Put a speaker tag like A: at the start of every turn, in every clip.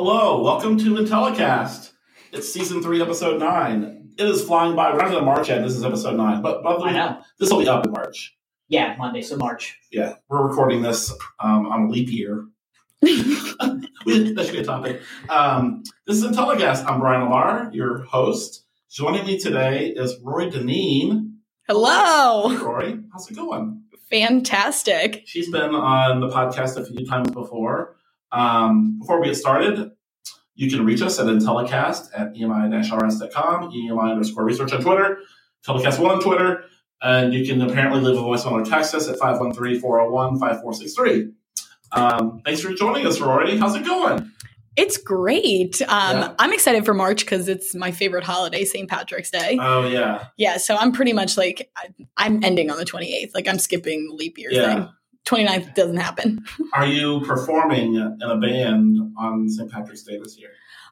A: Hello, welcome to Intellicast. It's season three, episode nine. It is flying by. We're not going to March yet. This is episode nine, but, but
B: I know.
A: this will be up in March.
B: Yeah, Monday, so March.
A: Yeah, we're recording this um, on a leap year. we, that should be a topic. Um, this is Intellicast. I'm Brian Lamar, your host. Joining me today is Rory Deneen. Hey,
C: Hello.
A: Roy, how's it going?
C: Fantastic.
A: She's been on the podcast a few times before. Um, before we get started, you can reach us at Intellicast at emi-rs.com, EMI underscore research on Twitter, Intellicast1 on Twitter, and you can apparently leave a voicemail or text us at 513-401-5463. Um, thanks for joining us, Rory. How's it going?
C: It's great. Um,
A: Yeah.
C: I'm excited for March because it's my favorite holiday, St. Patrick's Day.
A: Oh, yeah.
C: yeah, so I'm pretty much like, I'm ending on the 28th. Like, I'm skipping the leap year
A: Yeah.
C: thing. 29th doesn't happen.
A: Are you performing in a band on St. Patrick's Day this year?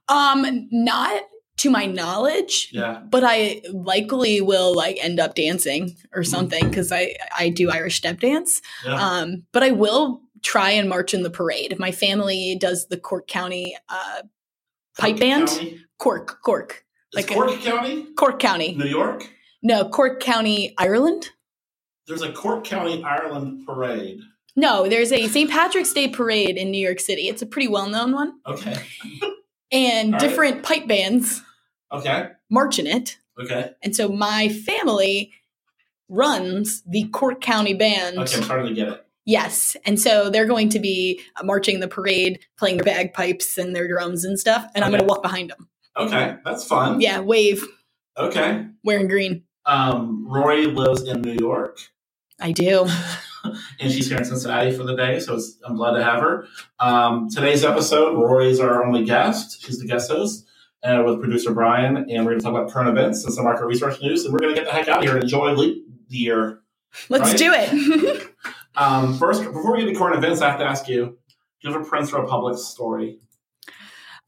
C: Um, not to my knowledge,
A: Yeah.
C: but I likely will like end up dancing or something because I I do Irish step dance.
A: Yeah.
C: Um, but I will try and march in the parade. My family does the Cork County uh, pipe band.
A: County?
C: Cork, Cork,
A: Is
C: like a-
A: Cork County?
C: Cork County.
A: New York?
C: No, Cork County, Ireland.
A: There's a Cork County, Ireland parade.
C: No, there's a St. Patrick's Day parade in New York City. It's a pretty well known one.
A: Okay.
C: And
A: All right.
C: different pipe bands
A: Okay.
C: march in it.
A: Okay.
C: And so my family runs the Cork County Band.
A: Okay, I'm starting to get it.
C: Yes. And so they're going to be marching the parade, playing their bagpipes and their drums and stuff. And I'm going to walk behind them.
A: Okay, that's fun.
C: Yeah, wave,
A: Okay.
C: wearing green.
A: Um, Rory lives in New York,
C: I do.
A: and she's here in Cincinnati for the day, so it's, I'm glad to have her. Um, today's episode, Rory's our only guest. She's the guest host uh, with producer Brian, and we're going to talk about current events and some market research news, and we're going to get the heck out of here and enjoy leap year.
C: Let's
A: Right.
C: do it.
A: Um, first, before we get to current events, I have to ask you, do you have a Prince Publix story?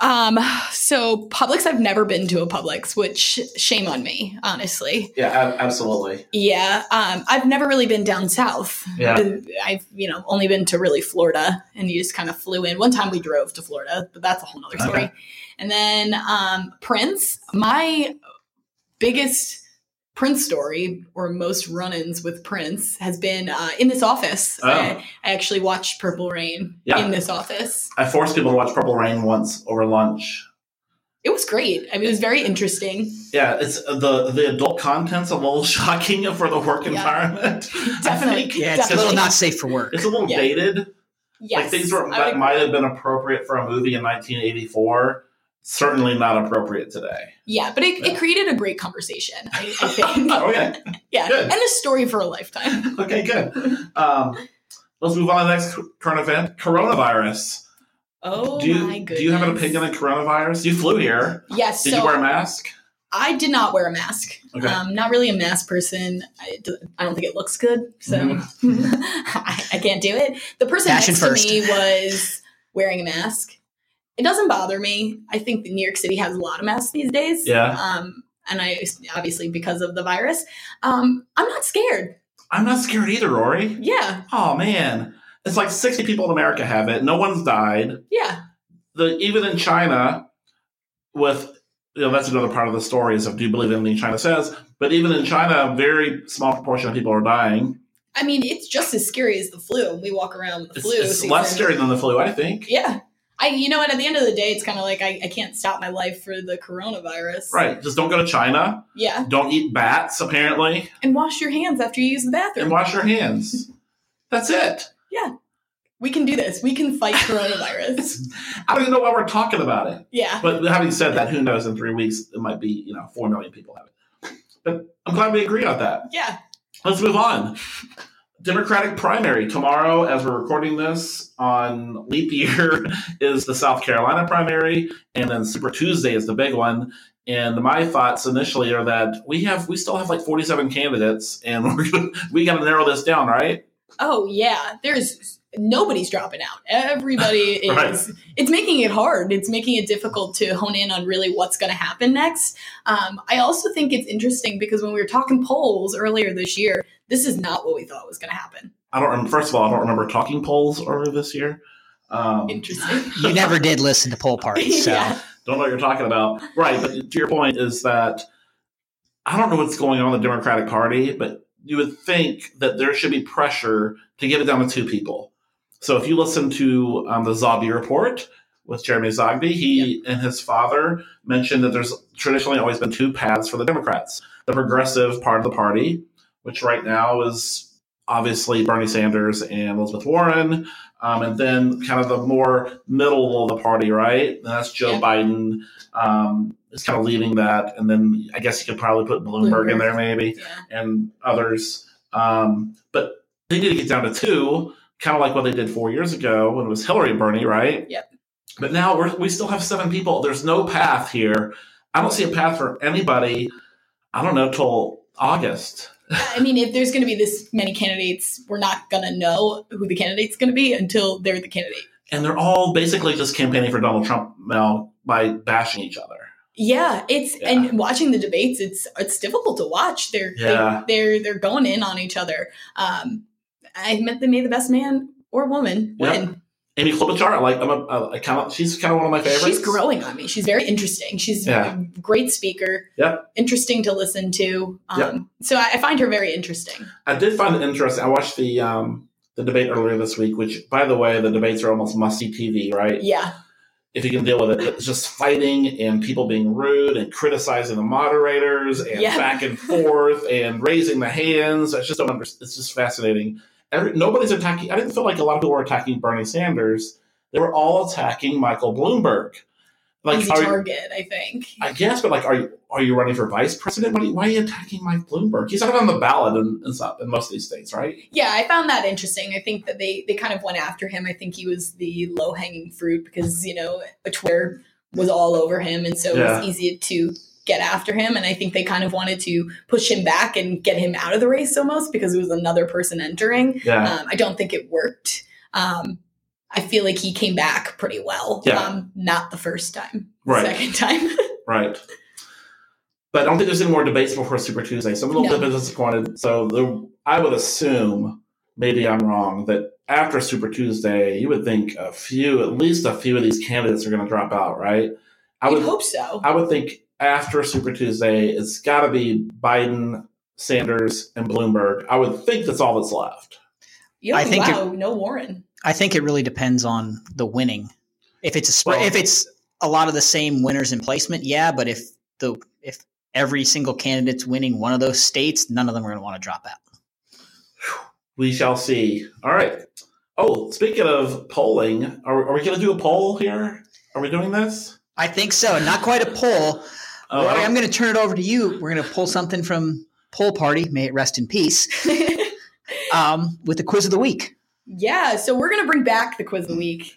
C: Um, so Publix, I've never been to a Publix, which shame on me, honestly.
A: Yeah, absolutely.
C: Yeah. Um, I've never really been down south.
A: Yeah.
C: I've, you know, only been to really Florida and you just kind of flew in. One time we drove to Florida, but that's a whole nother story.
A: Okay.
C: And then um Prince, my biggest Prince story or most run-ins with Prince has been uh, in this office.
A: Oh.
C: I, I actually watched Purple Rain
A: Yeah.
C: in this office.
A: I forced people to watch Purple Rain once over lunch.
C: It was great. I mean, it was very interesting.
A: Yeah, it's the the adult content's a little shocking for the work
C: Yeah.
A: environment. I
C: Definitely.
A: think
D: Yeah, it's a little not safe for work.
A: it's a little
C: Yeah.
A: dated.
C: Yes.
A: Like things were, that
C: agree.
A: might have been appropriate for a movie in 1984. Certainly not appropriate today.
C: Yeah, but it,
A: Yeah.
C: it created a great conversation, I, I think.
A: okay,
C: yeah.
A: good.
C: And a story for a lifetime.
A: okay, good. Um, let's move on to the next current event: coronavirus.
C: Oh
A: do you
C: my goodness.
A: do you have an opinion on coronavirus? You flew here.
C: Yes.
A: Did
C: so
A: you wear a mask?
C: I did not wear a mask.
A: Okay.
C: Um, not really a mask person. I, do- I don't think it looks good, so
A: Mm-hmm.
C: I, I can't do it. The person
D: Fashion
C: next
D: first.
C: to me was wearing a mask. It doesn't bother me. I think New York City has a lot of masks these days.
A: Yeah.
C: Um, and I obviously because of the virus, um, I'm not scared.
A: I'm not scared either, Rory.
C: Yeah,
A: Oh man, it's like 60 people in America have it. No one's died.
C: yeah,
A: the even in China, with you know that's another part of the story is of do you believe anything China says? But even in China, a very small proportion of people are dying.
C: I mean, it's just as scary as the flu. We walk around with the
A: It's,
C: flu.
A: it's less scary than the flu, I think.
C: Yeah. I, you know what? At the end of the day, it's kind of like I, I can't stop my life for the coronavirus.
A: Right. Just don't go to China.
C: Yeah.
A: Don't eat bats, apparently,
C: And wash your hands after you use the bathroom.
A: and wash your hands. That's it. Yeah.
C: We can do this. We can fight coronavirus.
A: I don't even know why we're talking about it.
C: Yeah.
A: But having said that, who knows? In three weeks, it might be you know four million people have it. But I'm glad we agree on that.
C: Yeah.
A: Let's move on. Democratic primary tomorrow, as we're recording this on leap year, is the South Carolina primary, and then Super Tuesday is the big one. And my thoughts initially are that we have we still have like 47 candidates, and we're gonna, we got to narrow this down, right?
C: Oh, yeah. There's nobody's dropping out. Everybody is.
A: Right.
C: It's making it hard. It's making it difficult to hone in on really what's going to happen next. Um, I also think it's interesting because when we were talking polls earlier this year, this is not what we thought was going to happen.
A: I don't remember. First of all, I don't remember talking polls earlier this year. Um,
C: Interesting.
D: You never did listen to poll parties, so
C: Yeah.
A: don't know what you're talking about. Right, but to your point is that I don't know what's going on in the Democratic Party, but you would think that there should be pressure to get it down to two people. So if you listen to um, the Zogby report with Jeremy Zogby, he and his father mentioned that there's traditionally always been two paths for the Democrats: the progressive part of the party, which right now is obviously Bernie Sanders and Elizabeth Warren, um, and then kind of the more middle of the party, right? And that's Joe
C: Yeah.
A: Biden um, is kind of leading that, and then I guess you could probably put Bloomberg, in there, maybe,
C: Yeah.
A: and others. Um, but they need to get down to two, kind of like what they did four years ago when it was Hillary and Bernie, right?
C: Yep.
A: But now we're, we still have seven people. There's no path here. I don't see a path for anybody. I don't know till August.
C: I mean, if there's going to be this many candidates, we're not going to know who the candidate's going to be until they're the candidate.
A: and they're all basically just campaigning for Donald Trump now by bashing each other.
C: Yeah, it's
A: Yeah.
C: and watching the debates, it's it's difficult to watch. They're
A: Yeah.
C: they, are they're going in on each other. Um, I meant they made the best man or woman
A: Yep.
C: win.
A: Amy Klobuchar, I like, I'm a, I kind of, she's kind of one of my favorites.
C: She's growing on me. She's very interesting. She's
A: Yeah.
C: a great speaker.
A: Yep.
C: Interesting to listen to. Um,
A: Yep.
C: So I, I find her very interesting.
A: I did find it interesting. I watched the um, the debate earlier this week, which, by the way, the debates are almost musty TV, right?
C: Yeah.
A: If you can deal with it, it's just fighting and people being rude and criticizing the moderators and
C: Yeah.
A: back and forth and raising the hands. I just don't understand. It's just fascinating. Every, nobody's attacking. I didn't feel like a lot of people were attacking Bernie Sanders. They were all attacking Michael Bloomberg. Like,
C: Easy
A: are you-
C: target, I think.
A: I guess, but like, are you are you running for vice president? Why are you, why are you attacking Mike Bloomberg? He's not on the ballot in, in, in most of these states, right?
C: Yeah, I found that interesting. I think that they they kind of went after him. I think he was the low hanging fruit because you know Twitter was all over him, and so it was easy to get after him. And I think they kind of wanted to push him back and get him out of the race almost because it was another person entering.
A: Yeah.
C: Um, I don't think it worked. Um, I feel like he came back pretty well.
A: Yeah.
C: Um, not the first time,
A: Right.
C: second time.
A: Right. But I don't think there's any more debates before Super Tuesday. So I'm a little
C: No.
A: bit disappointed. So the, I would assume, maybe I'm wrong, that after Super Tuesday, you would think a few, at least a few of these candidates are going to drop out, right? I
C: I
A: would
C: hope so.
A: I would think after Super Tuesday, it's got to be Biden, Sanders, and Bloomberg. I would think that's all that's left.
C: Yo,
D: I think
C: wow, no Warren.
D: I think it really depends on the winning. If it's a spread,
A: Well-
D: if it's a lot of the same winners in placement, yeah. But if the if every single candidate's winning one of those states, none of them are going to want to drop out.
A: We shall see. All right. Oh, speaking of polling, are, are we going to do a poll here? Are we doing this?
D: I think so. Not quite a poll.
A: Oh,
D: Rory,
A: I
D: I'm going to turn it over to you. We're going to pull something from Poll Party. May it rest in peace. Um, with the quiz of the week.
C: yeah, so we're gonna bring back the quiz of the week.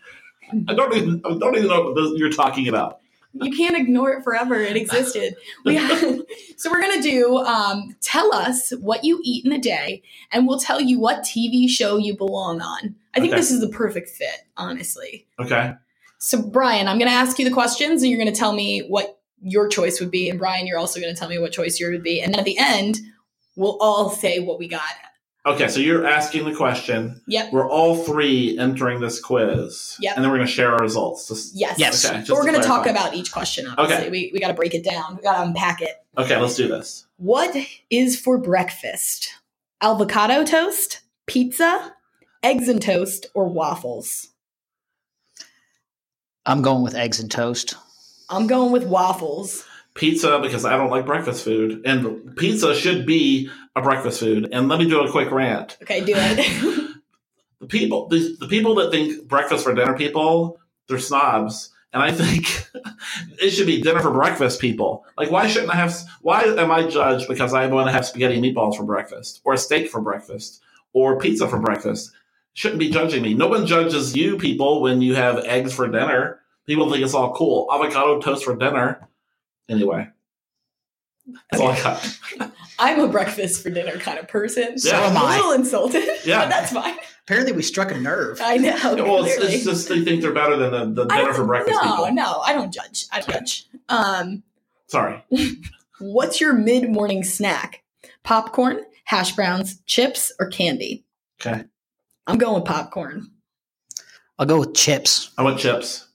A: I don't even I don't even know what this- you're talking about.
C: You can't ignore it forever. It existed. We so we're gonna do um, tell us what you eat in a day, and we'll tell you what TV show you belong on. I think
A: Okay.
C: this is the perfect fit, honestly.
A: Okay.
C: So Brian, I'm gonna ask you the questions, and you're gonna tell me what your choice would be, and Brian, you're also gonna tell me what choice yours would be, and then at the end, we'll all say what we got.
A: Okay. So you're asking the question.
C: Yep.
A: We're all three entering this quiz.
C: Yep.
A: And then we're going to share our results. Just-
C: Yes.
D: Yes.
A: Okay. just
C: we're going to talk about each question, obviously.
A: Okay.
C: We, we got to break it down. We got to unpack it.
A: Okay. Let's do this.
C: What is for breakfast? Avocado toast, pizza, eggs and toast, or waffles?
D: I'm going with eggs and toast.
C: I'm going with waffles.
A: Pizza because I don't like breakfast food, and pizza should be a breakfast food. And let me do a quick rant.
C: Okay, do it.
A: The people, the, the people that think breakfast for dinner people, they're snobs. And I think it should be dinner for breakfast people. Like, why shouldn't I have? Why am I judged because I want to have spaghetti and meatballs for breakfast, or a steak for breakfast, or pizza for breakfast? Shouldn't be judging me. No one judges you people when you have eggs for dinner. People think it's all cool. Avocado toast for dinner. Anyway, that's all I got.
C: I'm a breakfast for dinner kind of person.
A: So
C: I'm
D: am I.
C: a little insulted,
A: Yeah.
C: but that's fine.
D: Apparently, we struck a nerve.
C: I know.
A: well, it's, it's just they think they're better than the, the dinner for breakfast
C: no,
A: people.
C: no, I don't judge. I don't judge. Um,
A: Sorry.
C: what's your mid morning snack? Popcorn, hash browns, chips, or candy?
A: Okay.
C: I'm going with popcorn.
D: I'll go with chips.
A: I went chips.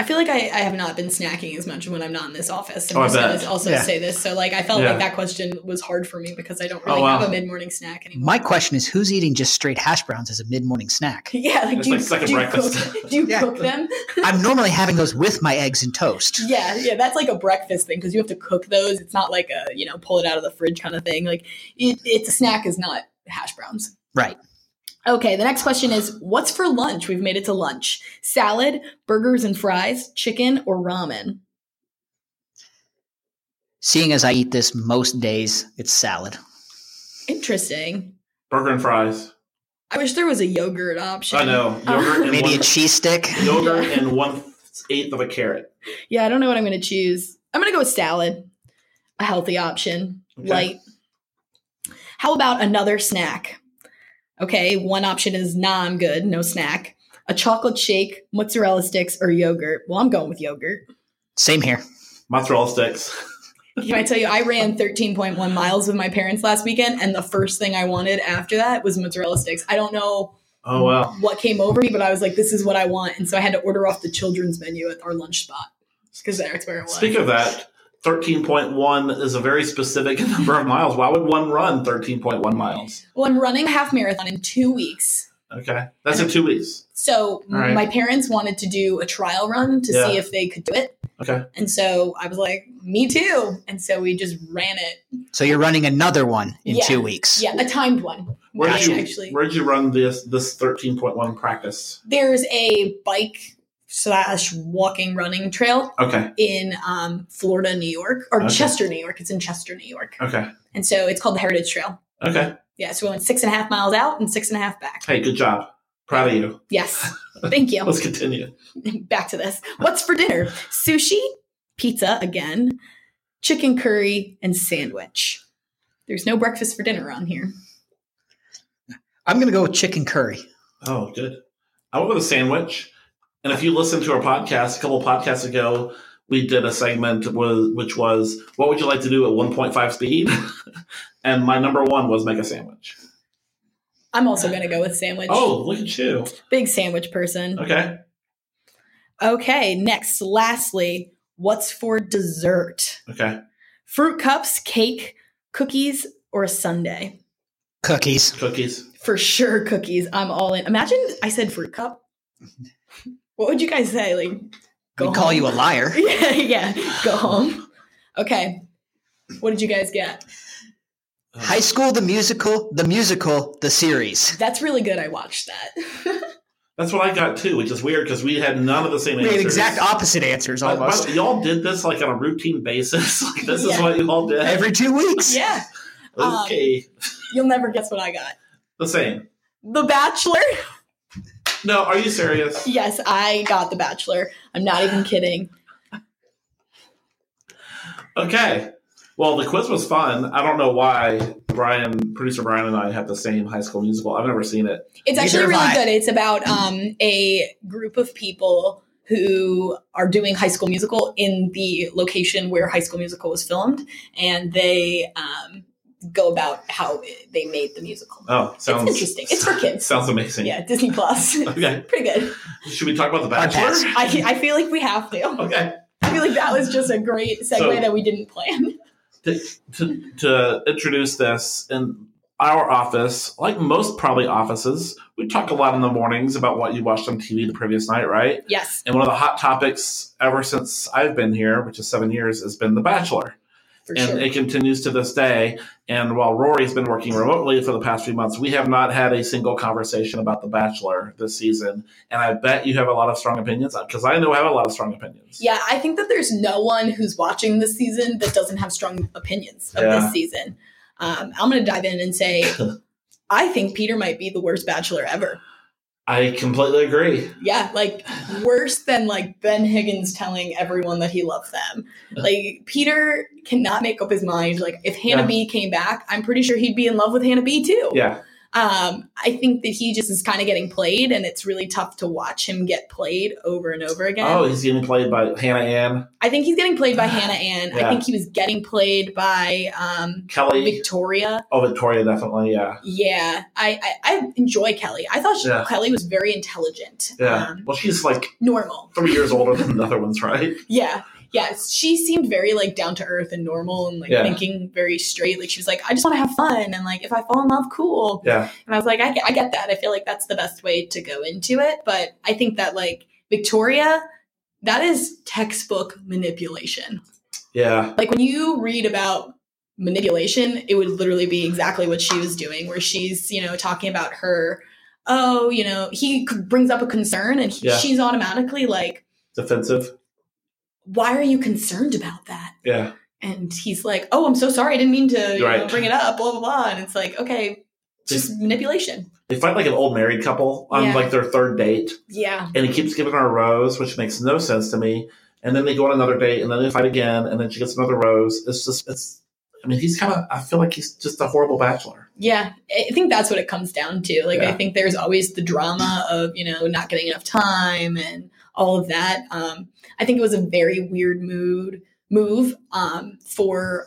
C: I feel like I, I have not been snacking as much when I'm not in this office. I'm
A: Oh, I
C: just gonna also
D: Yeah.
C: say this. So like I felt
A: Yeah.
C: like that question was hard for me because I don't
A: Oh,
C: really
A: wow.
C: have a mid morning snack anymore.
D: My question is, who's eating just straight hash browns as a mid morning snack?
C: yeah, like
A: It's
C: do you,
A: like second
C: do you
A: breakfast.
C: cook do you
D: Yeah.
C: cook them?
D: I'm normally having those with my eggs and toast.
C: Yeah, yeah, that's like a breakfast thing because you have to cook those. It's not like a you know pull it out of the fridge kind of thing. Like it, it's a snack is not hash browns.
D: Right.
C: Okay, the next question is what's for lunch? We've made it to lunch. Salad, burgers and fries, chicken, or ramen?
D: Seeing as I eat this most days, it's salad.
C: Interesting.
A: Burger and fries.
C: I wish there was a yogurt option.
A: I know. Yogurt and
D: Maybe a
A: one,
D: cheese stick.
A: yogurt and one eighth of a carrot.
C: Yeah, I don't know what I'm going to choose. I'm going to go with salad, a healthy option,
A: Okay.
C: light. How about another snack? Okay, one option is nah, I'm good, no snack. A chocolate shake, mozzarella sticks, or yogurt. Well, I'm going with yogurt.
D: Same here.
A: Mozzarella sticks.
C: Can I tell you, I ran 13.1 miles with my parents last weekend, and the first thing I wanted after that was mozzarella sticks. I don't know
A: Oh well.
C: what came over me, but I was like, this is what I want. And so I had to order off the children's menu at our lunch spot because that's where it was.
A: Speaking of that, thirteen point one is a very specific number of miles. Why would one run thirteen point one miles?
C: well, I'm running a half marathon in two weeks.
A: Okay, that's in two weeks.
C: So
A: right.
C: my parents wanted to do a trial run to
A: Yeah.
C: see if they could do it.
A: Okay.
C: And so I was like, me too. And so we just ran it.
D: So you're running another one in
C: Yeah.
D: two weeks.
C: Yeah, a timed one.
A: Where
C: Mine,
A: did you
C: actually.
A: Where did you run this this thirteen point one practice?
C: There's a bike slash walking running trail
A: Okay.
C: in um, Florida, New York, or
A: Okay.
C: Chester, New York. It's in Chester, New York.
A: Okay.
C: And so it's called the Heritage Trail.
A: Okay.
C: Yeah, so we went six and a half miles out and six and a half back.
A: Hey, good job. Proud of you.
C: Yes. Thank you.
A: Let's continue.
C: back to this. What's for dinner? Sushi, pizza again, chicken curry, and sandwich. There's no breakfast for dinner on here.
D: I'm going to go with chicken curry.
A: Oh, good. I went with a sandwich. And if you listen to our podcast, a couple of podcasts ago, we did a segment with, which was, What would you like to do at 1.5 speed? and my number one was make a sandwich.
C: I'm also going to go with sandwich.
A: Oh, look at you.
C: Big sandwich person.
A: Okay.
C: Okay, next, lastly, what's for dessert?
A: Okay.
C: Fruit cups, cake, cookies, or a sundae?
D: Cookies.
A: Cookies.
C: For sure, cookies. I'm all in. Imagine I said fruit cup. What would you guys say? Like,
D: We
C: go
D: call
C: home?
D: you a liar.
C: yeah, yeah. Go home. Okay. What did you guys get?
D: High School, the musical, the musical, the series.
C: That's really good. I watched that.
A: That's what I got too, which is weird because we had none of the same
D: We
A: answers.
D: had exact opposite answers
A: But- but
D: almost.
A: y'all did this like on a routine basis. like this is what you all did.
D: Every two weeks.
C: yeah.
A: okay.
C: Um, you'll never guess what I got.
A: the same.
C: The Bachelor.
A: No, are you serious?
C: Yes, I got The Bachelor. I'm not even kidding.
A: Okay. Well, the quiz was fun. I don't know why Brian, producer Brian, and I have the same High School Musical. I've never seen it.
C: It's actually really
D: I.
C: good. It's about um, a group of people who are doing High School Musical in the location where High School Musical was filmed, and they um, go about how they made the musical.
A: Oh, sounds
C: interesting. It's for kids.
A: Sounds amazing.
C: Yeah, Disney Plus.
A: Okay.
C: Pretty good.
A: Should we talk about the Bachelor?
C: I, I feel like we have to.
A: Okay.
C: I feel like that was just a great segue
A: So-
C: that we didn't plan.
A: To, to, to introduce this in our office, like most probably offices, we talk a lot in the mornings about what you watched on TV the previous night, right?
C: Yes,
A: And one of the hot topics ever since I've been here, which is seven years, has been The Bachelor.
C: For
A: and
C: sure.
A: it continues to this day. And while Rory's been working remotely for the past few months, we have not had a single conversation about The Bachelor this season. And I bet you have a lot of strong opinions because I know I have a lot of strong opinions.
C: Yeah, I think that there's no one who's watching this season that doesn't have strong opinions of
A: Yeah.
C: this season. Um, I'm going to dive in and say, I think Peter might be the worst bachelor ever.
A: I completely agree.
C: Yeah, like worse than like Ben Higgins telling everyone that he loved them. Like Peter cannot make up his mind. Like if Hannah
A: Yeah.
C: B came back, I'm pretty sure he'd be in love with Hannah B too.
A: Yeah.
C: Um, I think that he just is kind of getting played, and it's really tough to watch him get played over and over again.
A: Oh, he's getting played by Hannah Ann,
C: I think he's getting played by Hannah Ann.
A: Yeah.
C: I think he was getting played by um,
A: Kelly.
C: Victoria.
A: oh, Victoria, definitely. Yeah.
C: Yeah, I, I, I enjoy Kelly. I thought she,
A: Yeah.
C: Kelly was very intelligent.
A: Yeah.
C: Um,
A: well, she's like
C: normal.
A: three years older than the other ones, right?
C: Yeah. Yeah. She seemed very like down to earth and normal and like
A: Yeah.
C: thinking very straight. Like she was like, I just want to have fun. And like, if I fall in love, cool.
A: Yeah.
C: And I was like, I, get- I get that. I feel like that's the best way to go into it. But I think that like Victoria, that is textbook manipulation.
A: Yeah.
C: Like when you read about manipulation, it would literally be exactly what she was doing, where she's, you know, talking about her, oh, you know, he brings up a concern and he,
A: Yeah.
C: she's automatically like,
A: Defensive.
C: Why are you concerned about that?
A: Yeah.
C: And he's like, oh, I'm so sorry. I didn't mean to you know, bring it up, blah, blah, blah. And it's like, okay, just manipulation.
A: They fight like an old married couple on
C: Yeah.
A: like their third date,
C: Yeah.
A: and he keeps giving her a rose, which makes no sense to me. And then they go on another date, and then they fight again, and then she gets another rose. It's just, it's. I mean, he's kind of. I feel like he's just a horrible bachelor.
C: Yeah, I think that's what it comes down to. Like,
A: Yeah.
C: I think there's always the drama of, you know, not getting enough time and all of that. Um, I think it was a very weird mood move um, for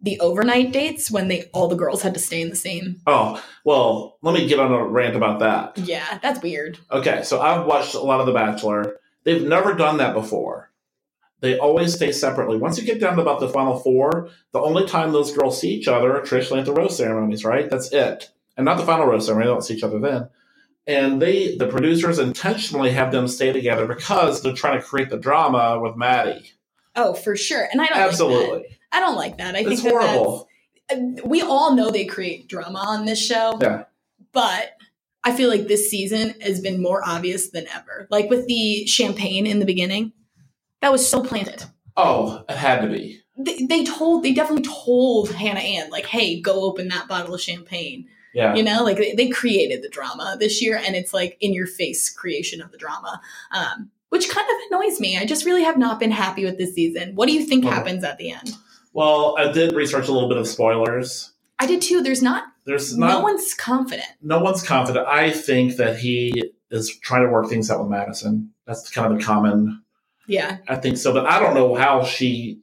C: the overnight dates when they all the girls had to stay in the same.
A: Oh well, let me get on a rant about that.
C: Yeah, that's weird.
A: Okay, so I've watched a lot of The Bachelor. They've never done that before. They always stay separately. Once you get down to about the final four, the only time those girls see each other are traditionally at the rose ceremonies, right? That's it. And not the final rose ceremony, they don't see each other then. And they, the producers, intentionally have them stay together because they're trying to create the drama with Maddie.
C: Oh, for sure. And I don't Like that.
A: Absolutely,
C: I don't like that. I
A: it's
C: think that
A: horrible.
C: that's- we all know they create drama on this show.
A: Yeah.
C: But I feel like this season has been more obvious than ever. Like with the champagne in the beginning, that was so planted.
A: Oh, it had to be.
C: They, they told, they definitely told Hannah Ann, like, hey, go open that bottle of champagne.
A: Yeah,
C: You know, like they, they created the drama this year and it's like in your face creation of the drama. Um, which kind of annoys me. I just really have not been happy with this season. What do you think
A: Uh-huh.
C: happens at the end?
A: Well, I did research a little bit of spoilers.
C: I did too. There's not,
A: There's
C: no one's confident.
A: no one's confident. I think that he is trying to work things out with Madison. That's kind of the common.
C: Yeah.
A: I think so, but I don't know how she.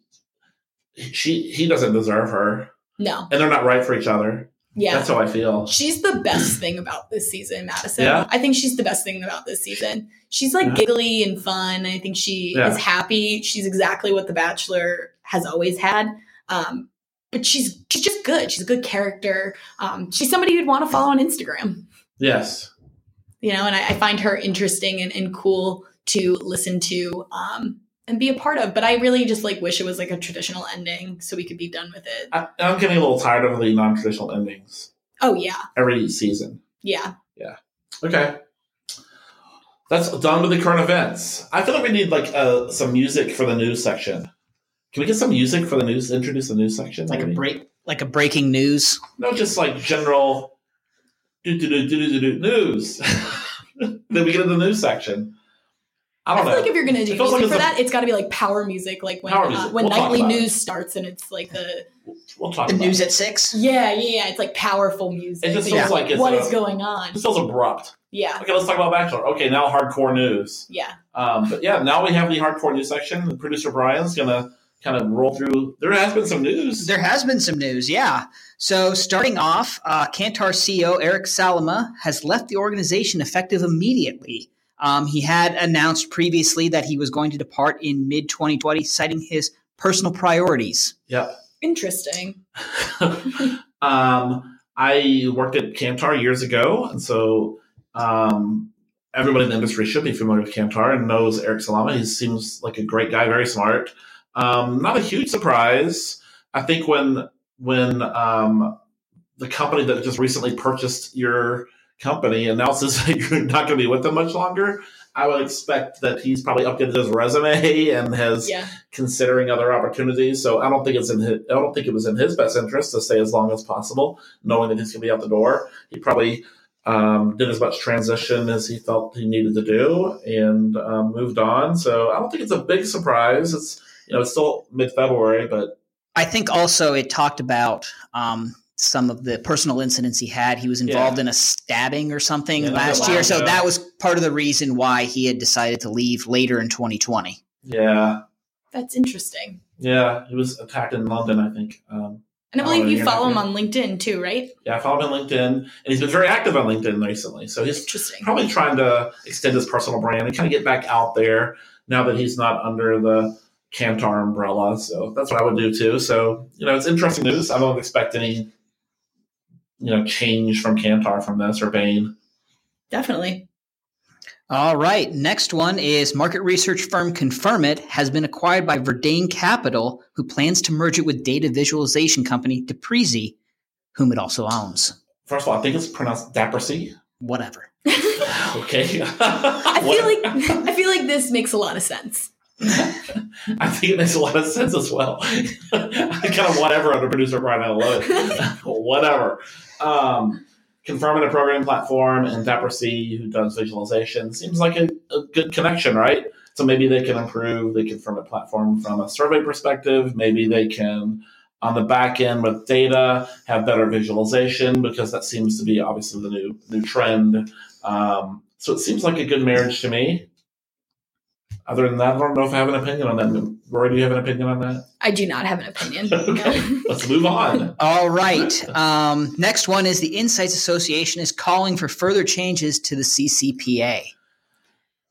A: She he doesn't deserve her,
C: No.
A: and they're not right for each other.
C: Yeah.
A: That's how I feel.
C: She's the best thing about this season, Madison.
A: Yeah?
C: I think she's the best thing about this season. She's like
A: Yeah.
C: giggly and fun. I think she
A: Yeah.
C: is happy. She's exactly what The Bachelor has always had. Um, but she's she's just good. She's a good character. Um, she's somebody you'd want to follow on Instagram.
A: Yes,
C: You know, and I, I find her interesting and, and cool to listen to um, and be a part of. But I really just like wish it was like a traditional ending so we could be done with it.
A: I, I'm getting a little tired of the non-traditional endings
C: Oh yeah,
A: every season.
C: yeah. Yeah.
A: Okay, that's done with the current events. I feel like we need like uh, some music for the news section. Can we get some music for the news? Introduce the news section,
D: like a break, like a breaking news.
A: No, just like general do do do do do do news. then we get into the news section. I
C: I,
A: don't
C: feel
A: know.
C: like if you're gonna do
A: It
C: music
A: like
C: for
A: it's a-
C: that, it's got to be like power music, like when
A: Power
C: uh, when
A: We'll
C: nightly
A: about it.
C: news starts and it's like the
A: we'll talk
D: The news
A: it.
D: at six.
C: yeah, yeah, yeah. It's like powerful music.
A: It just
C: Like,
A: feels like it's
C: what
A: a-
C: is going on?
A: This feels abrupt.
C: Yeah,
A: Okay, let's talk about Bachelor. Okay, now hardcore news.
C: yeah.
A: Um, but yeah, now we have the hardcore news section. And producer Brian's gonna kind of roll through. There has been some news.
D: There has been some news, yeah. So starting off, uh, Kantar CEO Eric Salama has left the organization effective immediately. Um, he had announced previously that he was going to depart in mid 2020, citing his personal priorities.
A: Yep.
C: Interesting.
A: um, I worked at Kantar years ago, and so um, everybody in the industry should be familiar with Kantar and knows Eric Salama. He seems like a great guy, very smart. Um, not a huge surprise. I think when when um, the company that just recently purchased your company announces that you're not going to be with them much longer, I would expect that he's probably updated his resume and has
C: Yeah,
A: considering other opportunities. So I don't think it's in his, I don't think it was in his best interest to stay as long as possible, knowing that he's going to be out the door. He probably um, did as much transition as he felt he needed to do and um, moved on. So I don't think it's a big surprise. It's you know it's still mid February, but
D: I think also it talked about um, some of the personal incidents he had. He was involved
A: Yeah.
D: in a stabbing or something
A: Yeah,
D: last year.
A: while
D: So that was part of the reason why he had decided to leave later in 2020.
A: Yeah,
C: That's interesting.
A: yeah. He was attacked in London, I think. Um,
C: And I believe you follow him on LinkedIn too, right?
A: yeah, I follow him on LinkedIn, and he's been very active on LinkedIn recently. So he's
C: Interesting.
A: probably trying to extend his personal brand and kind of get back out there now that he's not under the Kantar umbrella. So that's what I would do too. So you know, it's interesting news. I don't expect any you know change from Kantar from this or Bain.
C: Definitely.
D: All right. Next one is market research firm Confirmit has been acquired by Verdane Capital, who plans to merge it with data visualization company Dapresy, whom it also owns.
A: First of all, I think it's pronounced Dapresy.
D: Whatever.
A: Okay.
C: I feel like I feel like this makes a lot of sense.
A: I think it makes a lot of sense as well. I kind of whatever under producer Brian. I love it. whatever. Um, Confirmit a programming platform and Dapresy, who does visualization, seems like a, a good connection, right? So maybe they can improve the Confirmit platform from a survey perspective. Maybe they can, on the back end with data, have better visualization because that seems to be obviously the new new trend. Um, so it seems like a good marriage to me. Other than that, I don't know if I have an opinion on that. Rory, do you have an opinion on that?
C: I do not have an opinion.
A: Okay, let's move on.
D: All right. Um, next one is the Insights Association is calling for further changes to the CCPA.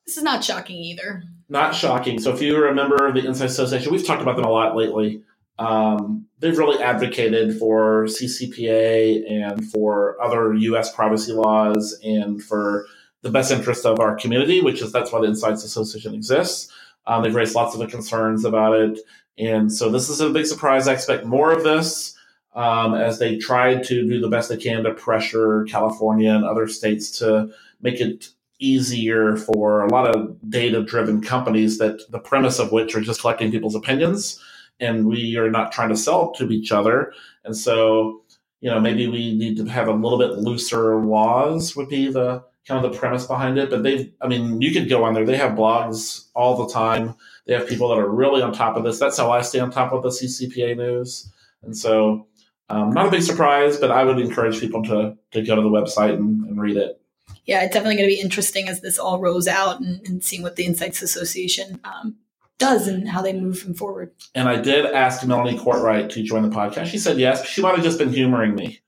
C: This is not shocking either.
A: Not shocking. So, if you remember the Insights Association, we've talked about them a lot lately. Um, they've really advocated for CCPA and for other U.S. privacy laws and for the best interest of our community, which is that's why the Insights Association exists. Um, they've raised lots of the concerns about it, and so this is a big surprise. I expect more of this um, as they try to do the best they can to pressure California and other states to make it easier for a lot of data-driven companies that the premise of which are just collecting people's opinions, and we are not trying to sell to each other, and so you know maybe we need to have a little bit looser laws would be the kind of the premise behind it. But they've, I mean, you could go on there. They have blogs all the time. They have people that are really on top of this. That's how I stay on top of the CCPA news. And so, um, not a big surprise, but I would encourage people to, to go to the website and, and read it.
C: Yeah, it's definitely going to be interesting as this all rolls out and, and seeing what the Insights Association um, does and how they move them forward.
A: And I did ask Melanie Courtright to join the podcast. She said yes. She might have just been humoring me.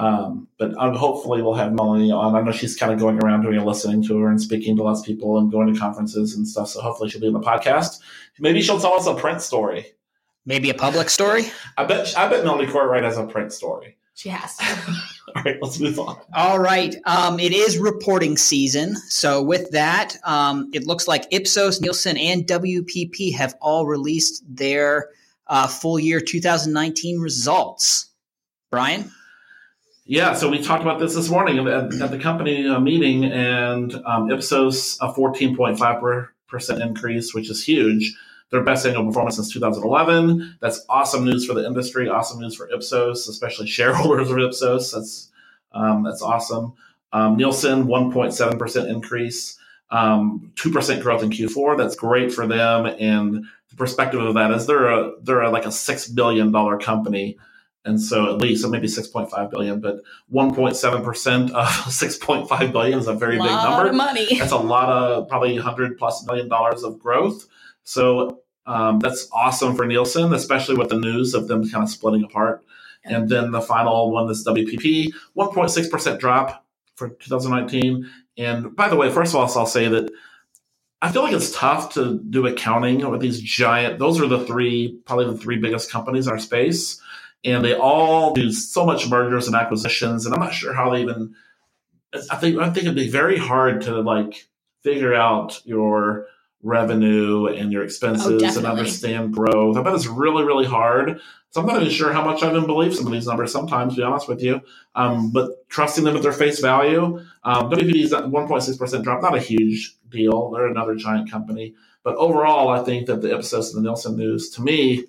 A: Um, but um, hopefully we'll have Melanie on. I know she's kind of going around doing a listening tour and speaking to lots of people and going to conferences and stuff. So hopefully she'll be on the podcast. Maybe she'll tell us a Prince story.
D: Maybe a Publix story.
A: I bet I bet Melanie Courtright has a Prince story.
C: She has.
A: All right, let's move on.
D: All right. Um, it is reporting season. So, with that, um, it looks like Ipsos, Nielsen, and WPP have all released their uh, full year 2019 results. Brian?
A: Yeah, so we talked about this this morning at, at the company uh, meeting, and um, Ipsos a 14.5 percent increase, which is huge. Their best annual performance since 2011. That's awesome news for the industry. Awesome news for Ipsos, especially shareholders of Ipsos. That's um, that's awesome. Um, Nielsen 1.7 percent increase, um, two percent growth in Q4. That's great for them. And the perspective of that is they're a they're a, like a six billion dollar company and so at least so maybe 6.5 billion but 1.7% of 6.5 billion is a very big number
C: of money.
A: that's a lot of probably 100 plus million dollars of growth. So um, that's awesome for nielsen especially with the news of them kind of splitting apart. And then the final one is wpp 1.6% drop for 2019 and by the way first of all i'll say that I feel like it's tough to do accounting with these giant. Those are the three, probably the three biggest companies in our space, and they all do so much mergers and acquisitions. And I'm not sure how they even. I think I think it'd be very hard to like figure out your revenue and your expenses and understand growth. I bet it's really really hard. So I'm not even sure how much I even believe some of these numbers. Sometimes, to be honest with you, um, but trusting them at their face value. Um, WPP's at 1.6 percent drop, not a huge deal. They're another giant company, but overall, I think that the Ipsos and the Nielsen News, to me,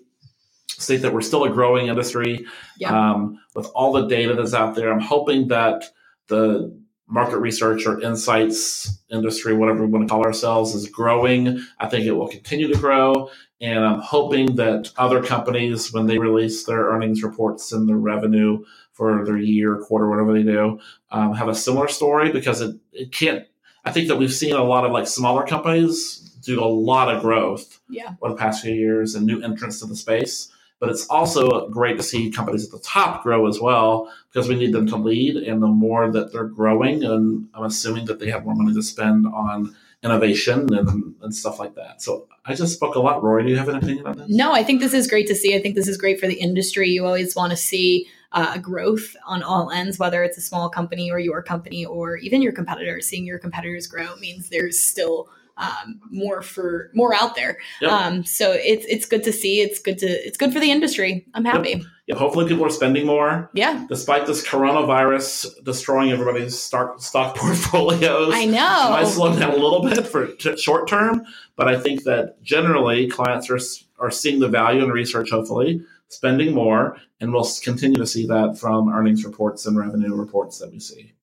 A: state that we're still a growing industry.
C: Yeah.
A: Um, with all the data that's out there, I'm hoping that the market research or insights industry, whatever we want to call ourselves, is growing. I think it will continue to grow. And I'm hoping that other companies, when they release their earnings reports and their revenue for their year, quarter, whatever they do, um, have a similar story because it, it can't. I think that we've seen a lot of like smaller companies do a lot of growth
C: Yeah.
A: over the past few years and new entrants to the space. But it's also great to see companies at the top grow as well because we need them to lead. And the more that they're growing, and I'm assuming that they have more money to spend on innovation and, and stuff like that. So I just spoke a lot. Rory, do you have an opinion on this?
C: No, I think this is great to see. I think this is great for the industry. You always want to see uh, growth on all ends, whether it's a small company or your company or even your competitors. Seeing your competitors grow means there's still um, more for more out there.
A: Yep.
C: Um, so it's it's good to see. It's good to it's good for the industry. I'm happy.
A: Yeah, hopefully people are spending more.
C: Yeah,
A: Despite this coronavirus destroying everybody's stock, stock portfolios,
C: I know.
A: It might slow down a little bit for t- short term, but I think that generally clients are are seeing the value in research. Hopefully, spending more, and we'll continue to see that from earnings reports and revenue reports that we see.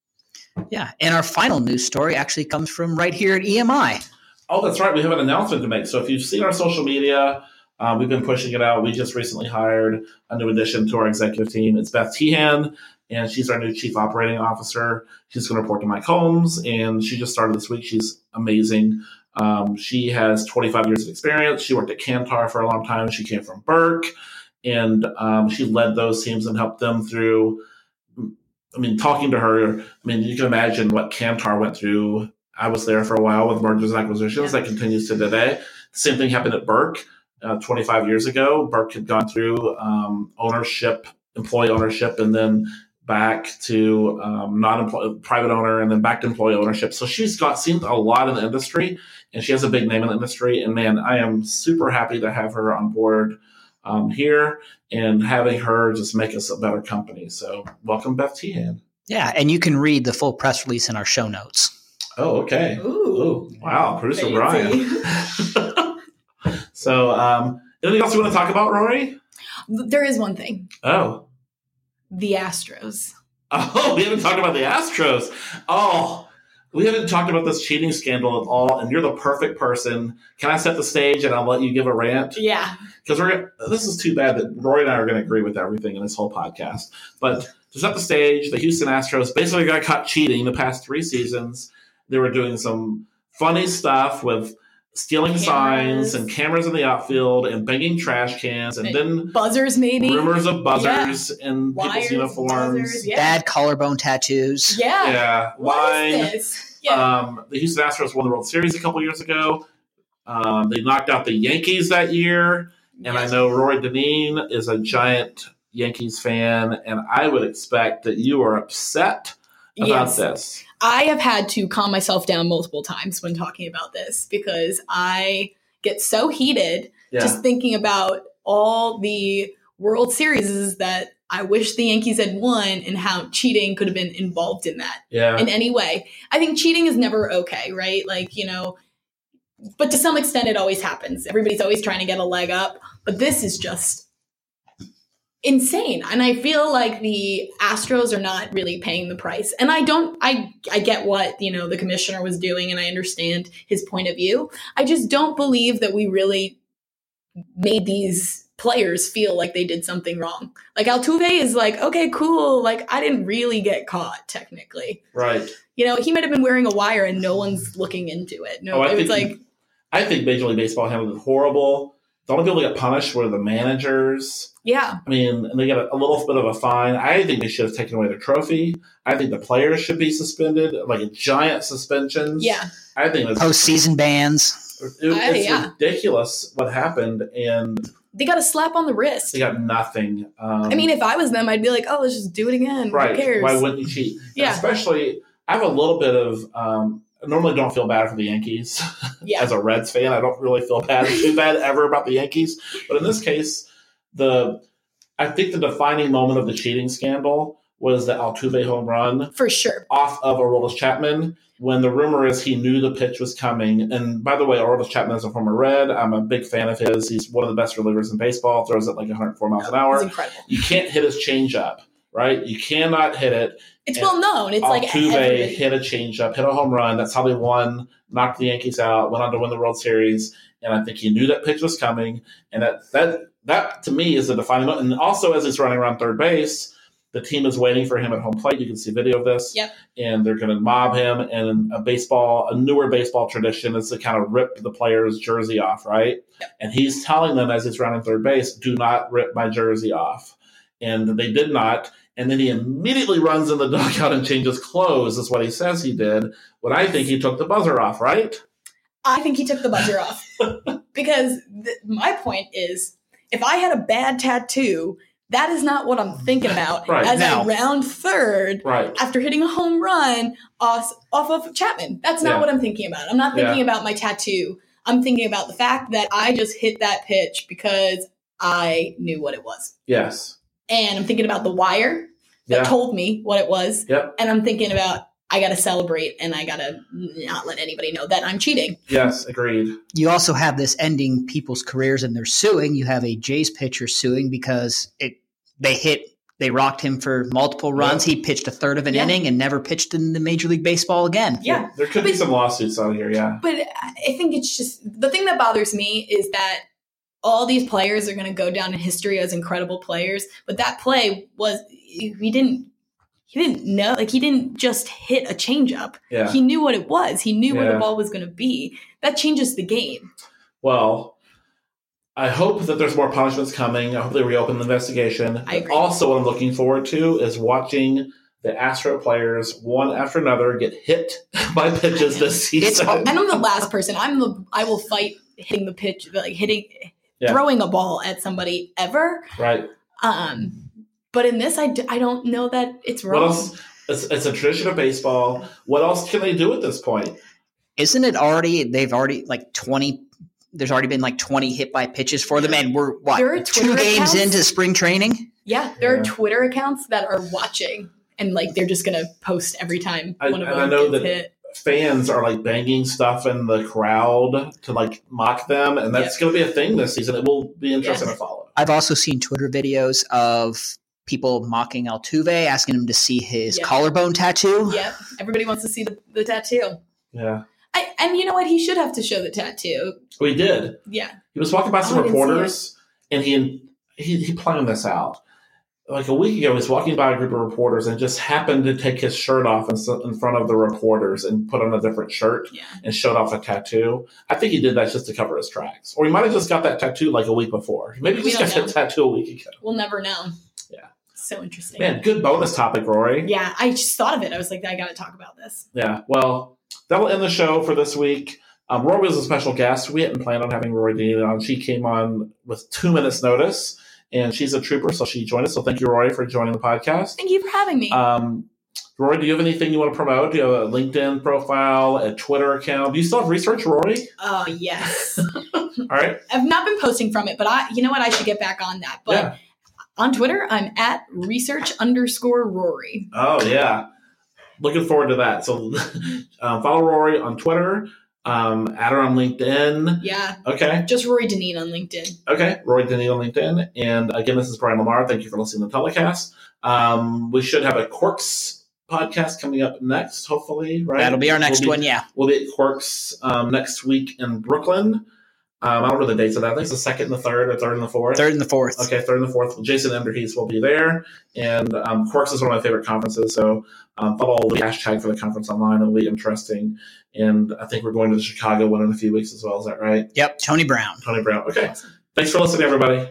D: Yeah. And our final news story actually comes from right here at EMI.
A: Oh, that's right. We have an announcement to make. So if you've seen our social media, uh, we've been pushing it out. We just recently hired a new addition to our executive team. It's Beth Tehan, and she's our new chief operating officer. She's going to report to Mike Holmes, and she just started this week. She's amazing. Um, she has 25 years of experience. She worked at Kantar for a long time. She came from Burke, and um, she led those teams and helped them through. I mean, talking to her, I mean, you can imagine what Kantar went through I was there for a while with mergers and acquisitions. That continues to today. Same thing happened at Burke uh, 25 years ago. Burke had gone through um, ownership, employee ownership, and then back to um, non private owner, and then back to employee ownership. So she's got seen a lot in the industry, and she has a big name in the industry. And man, I am super happy to have her on board um, here and having her just make us a better company. So welcome, Beth Tehan.
D: Yeah. And you can read the full press release in our show notes.
A: Oh, okay.
C: Ooh,
A: Oh, wow, producer
C: fancy.
A: Brian. so, um, anything else you want to talk about, Rory?
C: There is one thing:
A: Oh,
C: the Astros.
A: oh, we haven't talked about the Astros. Oh, we haven't talked about this cheating scandal at all, and you're the perfect person. Can I set the stage and I'll let you give a rant?
C: Yeah,
A: Because we're this is too bad that Rory and I are going to agree with everything in this whole podcast. But to set the stage, the Houston Astros basically got caught cheating the past three seasons. They were doing some funny stuff with stealing
C: Cameras.
A: signs and cameras in the outfield and banging trash cans, and then
C: buzzers maybe.
A: rumors of buzzers in people's uniforms.
C: buzzers, yeah.
D: Bad collarbone tattoos.
C: Yeah.
A: Yeah, wine.
C: is this? Yeah.
A: Um, the Houston Astros won the World Series a couple years ago. Um, they knocked out the Yankees that year, and I know Rory Deneen is a giant Yankees fan, and I would expect that you are upset about
C: Yes.
A: this.
C: I have had to calm myself down multiple times when talking about this because I get so heated
A: Yeah,
C: just thinking about all the World Series that I wish the Yankees had won and how cheating could have been involved in that
A: yeah,
C: in any way. I think cheating is never okay, right? Like, you know, but to some extent it always happens. Everybody's always trying to get a leg up, but this is just insane. And I feel like the Astros are not really paying the price. And I don't I I get what, you know, the commissioner was doing and I understand his point of view. I just don't believe that we really made these players feel like they did something wrong. Like Altuve is like, okay, cool. Like I didn't really get caught technically.
A: right.
C: You know, he might have been wearing a wire and no one's looking into it. No,
A: Oh, I
C: it was like,
A: I think Major League Baseball handled it horrible. The only people that got punished were the managers.
C: yeah,
A: I mean, and they get a, a little bit of a fine. I think they should have taken away their trophy. I think the players should be suspended, like a giant suspensions.
C: yeah,
A: I think that's
D: Postseason bans.
A: It, it's
C: Uh, yeah.
A: ridiculous what happened, and
C: they got a slap on the wrist.
A: they got nothing. Um,
C: I mean, if I was them, I'd be like, oh, let's just do it again.
A: right?
C: Who cares?
A: Why wouldn't you cheat?
C: Yeah.
A: Especially, I have a little bit of. Um, I normally don't feel bad for the Yankees
C: yeah,
A: as a Reds fan. I don't really feel bad too bad ever about the Yankees, but in this case, the I think the defining moment of the cheating scandal was the Altuve home run
C: for sure.
A: off of Aroldis Chapman when the rumor is he knew the pitch was coming. And by the way, Aroldis Chapman is a former Red. I'm a big fan of his. He's one of the best relievers in baseball. Throws it like 104 miles an
C: It's
A: hour.
C: incredible.
A: You can't hit his changeup, right? You cannot hit it.
C: It's
A: And
C: well known. It's like
A: Altuve
C: everybody-
A: hit a changeup, hit a home run. That's how they won, knocked the Yankees out, went on to win the World Series. And I think he knew that pitch was coming. And that that that to me is the defining moment. And also, as he's running around third base, the team is waiting for him at home plate. You can see video of this.
C: Yep.
A: And they're going to mob him. And a baseball, a newer baseball tradition is to kind of rip the player's jersey off, right?
C: Yep.
A: And he's telling them as he's running third base, do not rip my jersey off. And they did not. And then he immediately runs in the dugout and changes clothes, is what he says he did. What I think he took the buzzer off, right?
C: I think he took the buzzer off because th- my point is, if I had a bad tattoo, that is not what I'm thinking about
A: Right.
C: as
D: Now-
C: I round third
A: Right.
C: after hitting a home run off, off of Chapman. That's not
A: Yeah.
C: what I'm thinking about. I'm not thinking
A: Yeah.
C: about my tattoo. I'm thinking about the fact that I just hit that pitch because I knew what it was.
A: Yes.
C: And I'm thinking about the wire that
A: Yeah.
C: told me what it was.
A: Yep.
C: And I'm thinking about I got to celebrate and I got to not let anybody know that I'm cheating.
A: Yes. Agreed.
D: You also have this ending people's careers and they're suing. You have a Jays pitcher suing because it they hit they rocked him for multiple runs. He pitched a third of an
C: Yeah.
D: inning and never pitched in the Major League Baseball again.
C: Yeah.
A: There could be some lawsuits out here. Yeah.
C: But I think it's just the thing that bothers me is that all these players are going to go down in history as incredible players. But that play was he didn't he didn't know like he didn't just hit a changeup.
A: Yeah.
C: He knew what it was. He knew where the ball was going to be. That changes the game.
A: Well, I hope that there's more punishments coming. I hope they reopen the investigation.
C: I agree.
A: Also, what I'm looking forward to is watching the Astro players one after another get hit by pitches this
D: It's-
A: season.
C: And I'm the last person. I'm the I will fight hitting the pitch like hitting
A: Yeah.
C: throwing a ball at somebody ever.
A: right.
C: Um but in this I, d- I don't know that it's
A: What
C: wrong.
A: else? It's, it's a tradition of baseball. What else can they do at this point?
D: Isn't it already they've already like 20 there's already been like 20 hit by pitches for them and we're what
C: There are
D: two
C: Twitter
D: games
C: accounts?
D: into spring training?
C: Yeah, there
A: Yeah.
C: are Twitter accounts that are watching and like they're just gonna post every time
A: I-
C: one of
A: and I
C: them
A: know
C: gets
A: that-
C: hit.
A: Fans are like banging stuff in the crowd to like mock them, and that's going to be a thing this season. It will be interesting
C: Yes.
A: to follow.
D: I've also seen Twitter videos of people mocking Altuve, asking him to see his
C: Yeah.
D: collarbone tattoo.
C: Yep, everybody wants to see the, the tattoo.
A: Yeah,
C: I, and you know what? He should have to show the tattoo.
A: we did.
C: Yeah,
A: He was walking by some
C: Oh, I didn't see
A: reporters, and he he he planned this out. Like a week ago, he was walking by a group of reporters and just happened to take his shirt off in, in front of the reporters and put on a different shirt
C: yeah.
A: and showed off a tattoo. I think he did that just to cover his tracks, or he might have just got that tattoo like a week before. Maybe he
C: We
A: just got that tattoo a week ago.
C: We'll never know.
A: Yeah.
C: So interesting.
A: Man, good bonus topic, Rory.
C: Yeah, I just thought of it. I was like, I got to talk about this.
A: Yeah, well, that'll end the show for this week. Um, Rory was a special guest. We hadn't planned on having Rory Deneen on. She came on with two minutes' notice, and she's a trooper, so she joined us. So thank you, Rory, for joining the podcast.
C: Thank you for having me.
A: Um, Rory, do you have anything you want to promote? Do you have a LinkedIn profile, a Twitter account? Do you still have research, Rory?
C: oh yes,
A: All right.
C: I've not been posting from it, but I, you know what? I should get back on that. But
A: yeah.
C: on Twitter, I'm at research underscore Rory.
A: Oh, yeah. Looking forward to that. So um, follow Rory on Twitter, um, add her on LinkedIn.
C: Yeah,
A: Okay.
C: just Rory Deneen on LinkedIn.
A: Okay, Rory Deneen on LinkedIn. And again, this is Brian Lamar. Thank you for listening to Telecast. Um, we should have a Quirks podcast coming up next, hopefully, right?
D: That'll be our next
A: We'll
D: one, yeah.
A: We'll be at Quirks um, next week in Brooklyn. Um, I don't know the dates of that. I think it's the second and the third, or third and the fourth.
D: Third and the fourth.
A: Okay, third and the fourth. Jason Enderhees will be there. And um, Quirks is one of my favorite conferences. So um, follow the hashtag for the conference online. It'll be interesting. And I think we're going to the Chicago one in a few weeks as well. Is that right?
D: Yep, Tony Brown.
A: Tony Brown. Okay. Thanks for listening, everybody.